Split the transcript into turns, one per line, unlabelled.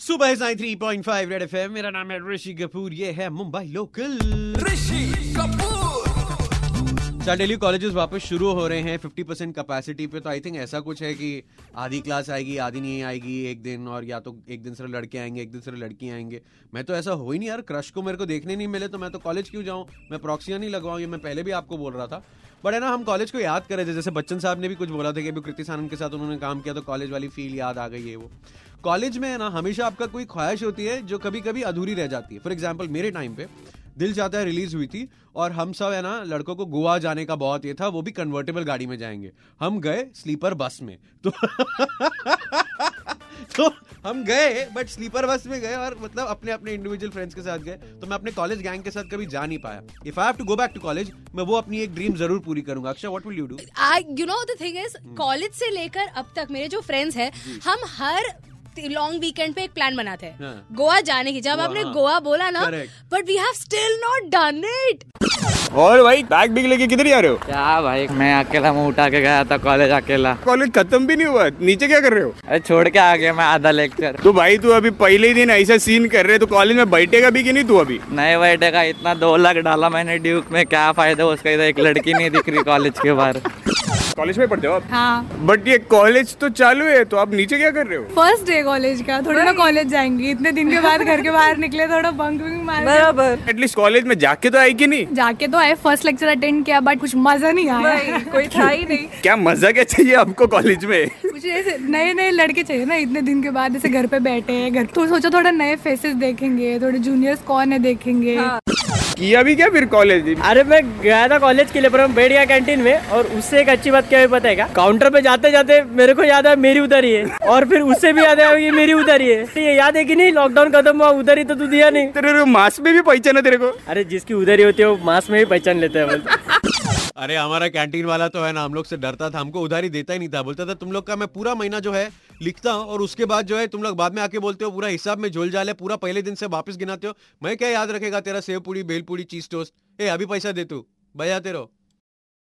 सुबह three point five Red F मेरा नाम है ऋषि कपूर। ये है Mumbai local.
Rishi Kapoor.
Daily colleges वापस शुरू हो रहे हैं 50 परसेंट कैपेसिटी पे तो आई थिंक ऐसा कुछ है कि आधी क्लास आएगी, आधी नहीं आएगी, एक दिन और या तो एक दिन सिर्फ़ लड़के आएँगे, एक दिन सिर्फ़ लड़की आएँगे। मैं तो ऐसा हो ही नहीं यार क्रश को मेरे को देखने नहीं मिले तो मैं तो कॉलेज क्यों जाऊँ? मैं प्रॉक्सिया नहीं लगवाऊँ, ये मैं पहले भी आपको बोल रहा था। बट है ना, हम कॉलेज को याद करें जैसे बच्चन साहब ने भी कुछ बोला था कि अभी कृति सानंद के साथ उन्होंने काम किया तो कॉलेज वाली फील याद आ गई है वो। कॉलेज में है ना, हमेशा आपका कोई ख्वाहिश होती है जो कभी कभी अधूरी रह जाती है। फॉर एग्ज़ाम्पल मेरे टाइम पे दिल चाहता है रिलीज़ हुई थी और हम सब है ना लड़कों को गोवा जाने का बहुत ये था वो भी कन्वर्टेबल गाड़ी में जाएँगे। हम गए स्लीपर बस में। तो तो हम गए बट स्लीपर बस में गए और मतलब अपने अपने इंडिविजुअल फ्रेंड्स के साथ गए। तो मैं अपने कॉलेज गैंग के साथ कभी जा नहीं पाया। If I have to go back to college मैं वो अपनी एक ड्रीम ज़रूर पूरी करूँगा। Akshay what will you do
I you know the thing is college से लेकर अब तक मेरे जो फ्रेंड्स हैं हम हर लॉन्ग वीकेंड पे एक प्लान बनाते हैं।
हाँ।
गोवा जाने की। जब आपने
हाँ।
गोवा बोला ना but we have still not done it
और भाई बैग बिग लेके किधर जा रहे हो?
क्या भाई? मैं अकेला मुँह उठा के गया था कॉलेज अकेला।
कॉलेज खत्म भी नहीं हुआ। नीचे क्या कर रहे हो?
अरे छोड़ के आ गया मैं आधा लेक्चर
तो भाई तू अभी पहले ही दिन ऐसा सीन कर रहे है तो कॉलेज में बैठेगा भी कि नहीं तू अभी?
नए बैठे का इतना दो लाख डाला मैंने ड्यूक में क्या फ़ायदा उसका? इधर एक लड़की नहीं दिख रही कॉलेज के बाहर।
कॉलेज में पढ़ते हो आप?
हाँ।
बट ये कॉलेज तो चालू है तो आप नीचे क्या कर रहे हो?
फ़र्स्ट डे कॉलेज का थोड़ी ना कॉलेज जाएँगे। इतने दिन के बाद घर के बाहर निकले थोड़ा बंक विंक मार
बराबर।
एटलीस्ट कॉलेज में जाके तो आए की नहीं?
जाके तो आए फ़र्स्ट लेक्चर अटेंड किया बट कुछ मज़ा नहीं आया।
कोई था ही नहीं।
क्या मज़ा क्या चाहिए आपको कॉलेज में?
कुछ ऐसे नए नए लड़के चाहिए ना इतने दिन के बाद ऐसे घर पे बैठे हैं घर तो सोचो थोड़ा नए फेसेस देखेंगे थोड़े जूनियर्स कौन है देखेंगे।
किया भी क्या फिर कॉलेज
अरे मैं गया था कॉलेज के लिए पर मैं बैठ गया कैंटीन में और उससे एक अच्छी बात क्या भी पता है क्या? काउंटर पे जाते जाते मेरे को याद है मेरी उधर ही है। और फिर उससे भी याद है मेरी उधर ही है। ये याद है की नहीं? लॉकडाउन खत्म हुआ उधर ही तो तू दिया नहीं।
तेरे मास्क में भी पहचान है तेरे को।
अरे जिसकी उधर ही होती है वो मास्क में भी पहचान लेते हैं
अरे, हमारा कैंटीन वाला तो है ना, हम लोग से डरता था, हमको उधारी देता ही नहीं था, बोलता था, तुम लोग का मैं पूरा महीना जो है, लिखता हूँ, और उसके बाद जो है, तुम लोग बाद में आके बोलते हो, पूरा हिसाब में झोल जाल पूरा पहले दिन से वापस गिनाते हो। मैं क्या याद रखेगा तेरा सेव पूरी भेल पूरी चीज़ टोस्ट ए, अभी पैसा दे तू बजाते रहो